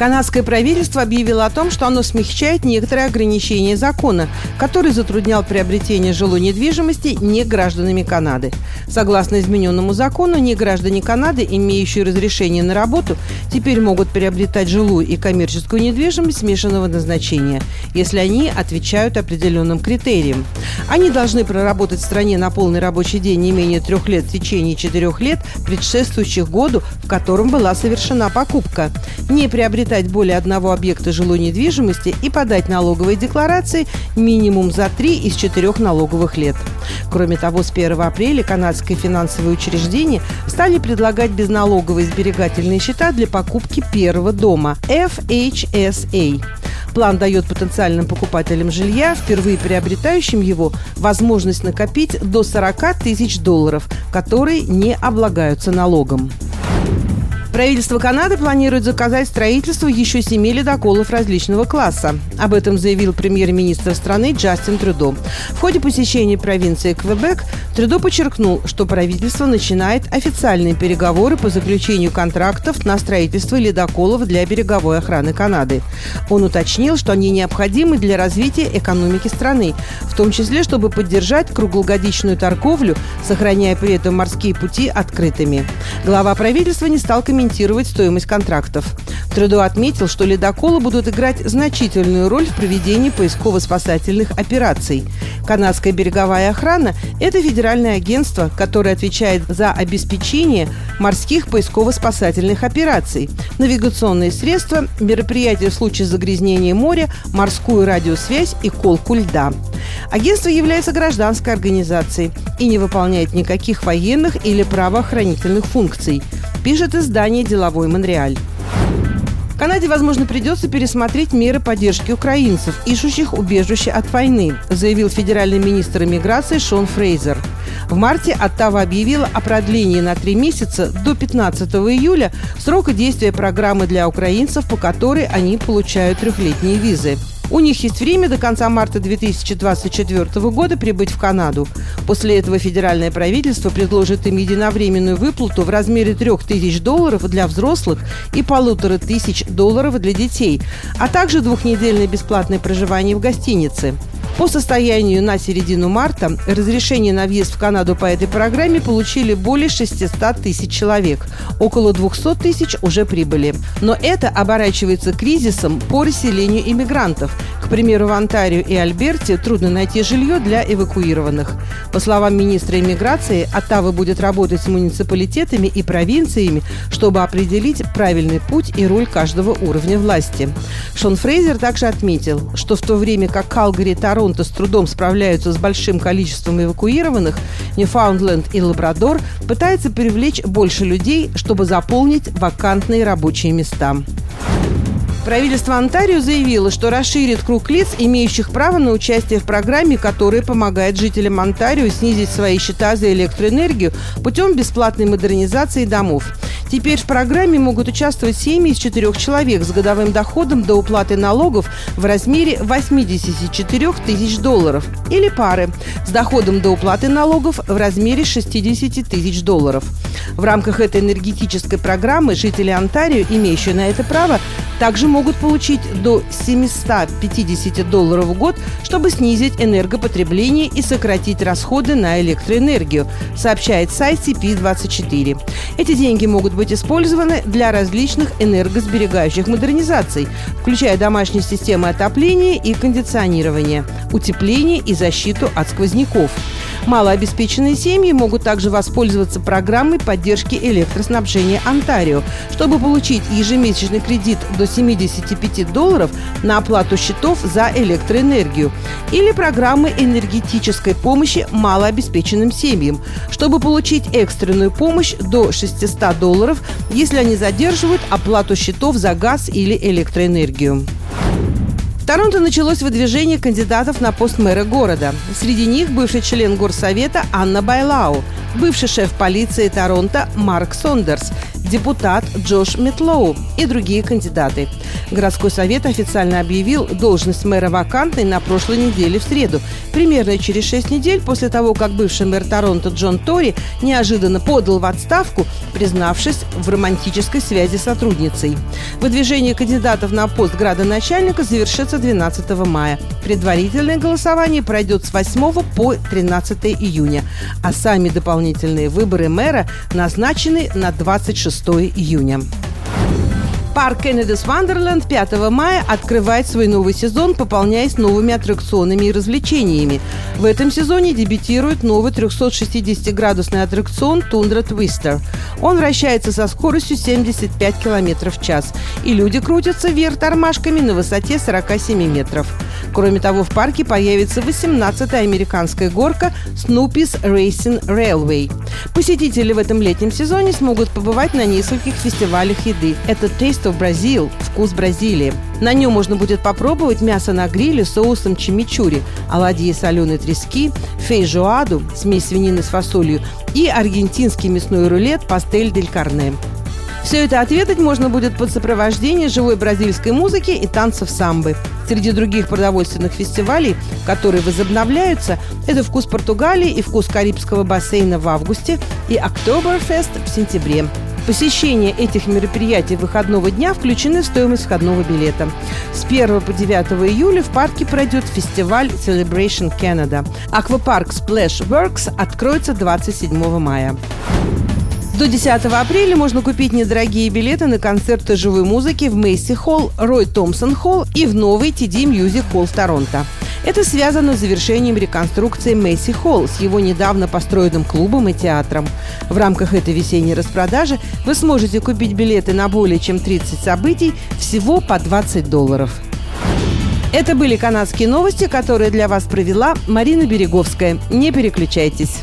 Канадское правительство объявило о том, что оно смягчает некоторые ограничения закона, который затруднял приобретение жилой недвижимости не гражданами Канады. Согласно измененному закону, не граждане Канады, имеющие разрешение на работу, теперь могут приобретать жилую и коммерческую недвижимость смешанного назначения, если они отвечают определенным критериям. Они должны проработать в стране на полный рабочий день не менее трех лет в течение четырех лет, предшествующих году, в котором была совершена покупка. Не приобретать приобретать более одного объекта жилой недвижимости и подать налоговые декларации минимум за три из четырех налоговых лет. Кроме того, с 1 апреля канадские финансовые учреждения стали предлагать безналоговые сберегательные счета для покупки первого дома – FHSA. План дает потенциальным покупателям жилья, впервые приобретающим его, возможность накопить до 40 тысяч долларов, которые не облагаются налогом. Правительство Канады планирует заказать строительство еще семи ледоколов различного класса. Об этом заявил премьер-министр страны Джастин Трюдо. В ходе посещения провинции Квебек Трюдо подчеркнул, что правительство начинает официальные переговоры по заключению контрактов на строительство ледоколов для береговой охраны Канады. Он уточнил, что они необходимы для развития экономики страны, в том числе, чтобы поддержать круглогодичную торговлю, сохраняя при этом морские пути открытыми. Глава правительства не стал комментировать комментировать стоимость контрактов. Трудо отметил, что ледоколы будут играть значительную роль в проведении поисково-спасательных операций. Канадская береговая охрана – это федеральное агентство, которое отвечает за обеспечение морских поисково-спасательных операций, навигационные средства, мероприятия в случае загрязнения моря, морскую радиосвязь и колку льда. Агентство является гражданской организацией и не выполняет никаких военных или правоохранительных функций – пишет издание «Деловой Монреаль». Канаде, возможно, придется пересмотреть меры поддержки украинцев, ищущих убежище от войны, заявил федеральный министр иммиграции Шон Фрейзер. В марте Оттава объявила о продлении на три месяца до 15 июля срока действия программы для украинцев, по которой они получают трехлетние визы. У них есть время до конца марта 2024 года прибыть в Канаду. После этого федеральное правительство предложит им единовременную выплату в размере 3000 долларов для взрослых и полутора тысяч долларов для детей, а также двухнедельное бесплатное проживание в гостинице. По состоянию на середину марта разрешение на въезд в Канаду по этой программе получили более 600 тысяч человек. Около 200 тысяч уже прибыли. Но это оборачивается кризисом по расселению иммигрантов. Примеру, в Онтарио и Альберте трудно найти жилье для эвакуированных. По словам министра иммиграции, Оттава будет работать с муниципалитетами и провинциями, чтобы определить правильный путь и роль каждого уровня власти. Шон Фрейзер также отметил, что в то время как Калгари и Торонто с трудом справляются с большим количеством эвакуированных, Ньюфаундленд и Лабрадор пытаются привлечь больше людей, чтобы заполнить вакантные рабочие места. Правительство Онтарио заявило, что расширит круг лиц, имеющих право на участие в программе, которая помогает жителям Онтарио снизить свои счета за электроэнергию путем бесплатной модернизации домов. Теперь в программе могут участвовать семьи из четырех человек с годовым доходом до уплаты налогов в размере 84 тысяч долларов или пары с доходом до уплаты налогов в размере 60 тысяч долларов. В рамках этой энергетической программы жители Онтарио, имеющие на это право, также могут получить до 750 долларов в год, чтобы снизить энергопотребление и сократить расходы на электроэнергию, сообщает сайт CP24. Эти деньги могут быть использованы для различных энергосберегающих модернизаций, включая домашние системы отопления и кондиционирования, утепление и защиту от сквозняков. Малообеспеченные семьи могут также воспользоваться программой поддержки электроснабжения Онтарио, чтобы получить ежемесячный кредит до 75 долларов на оплату счетов за электроэнергию или программы энергетической помощи малообеспеченным семьям, чтобы получить экстренную помощь до 600 долларов, если они задерживают оплату счетов за газ или электроэнергию. Торонто началось выдвижение кандидатов на пост мэра города. Среди них бывший член горсовета Анна Байлау, бывший шеф полиции Торонто Марк Сондерс депутат Джош Метлоу и другие кандидаты. Городской совет официально объявил должность мэра вакантной на прошлой неделе в среду, примерно через шесть недель после того, как бывший мэр Торонто Джон Тори неожиданно подал в отставку, признавшись в романтической связи с сотрудницей. Выдвижение кандидатов на пост градоначальника завершится 12 мая. Предварительное голосование пройдет с 8 по 13 июня, а сами дополнительные выборы мэра назначены на 26 июня. Парк Кеннедис Вандерленд 5 мая открывает свой новый сезон, пополняясь новыми аттракционами и развлечениями. В этом сезоне дебютирует новый 360-градусный аттракцион «Тундра Твистер». Он вращается со скоростью 75 км в час, и люди крутятся вверх тормашками на высоте 47 метров. Кроме того, в парке появится 18-я американская горка Snoopy's Racing Railway. Посетители в этом летнем сезоне смогут побывать на нескольких фестивалях еды. Это Taste of Brazil – вкус Бразилии. На нем можно будет попробовать мясо на гриле с соусом чимичури, оладьи соленой трески, фейжоаду – смесь свинины с фасолью и аргентинский мясной рулет пастель дель карне. Все это ответить можно будет под сопровождение живой бразильской музыки и танцев самбы. Среди других продовольственных фестивалей, которые возобновляются, это «Вкус Португалии» и «Вкус Карибского бассейна» в августе и «Октоберфест» в сентябре. Посещение этих мероприятий выходного дня включены в стоимость входного билета. С 1 по 9 июля в парке пройдет фестиваль Celebration Canada. Аквапарк Splash Works откроется 27 мая. До 10 апреля можно купить недорогие билеты на концерты живой музыки в Мейси Холл, Рой Томпсон Холл и в новый TD Music Холл в Торонто. Это связано с завершением реконструкции Мейси Холл с его недавно построенным клубом и театром. В рамках этой весенней распродажи вы сможете купить билеты на более чем 30 событий всего по 20 долларов. Это были канадские новости, которые для вас провела Марина Береговская. Не переключайтесь.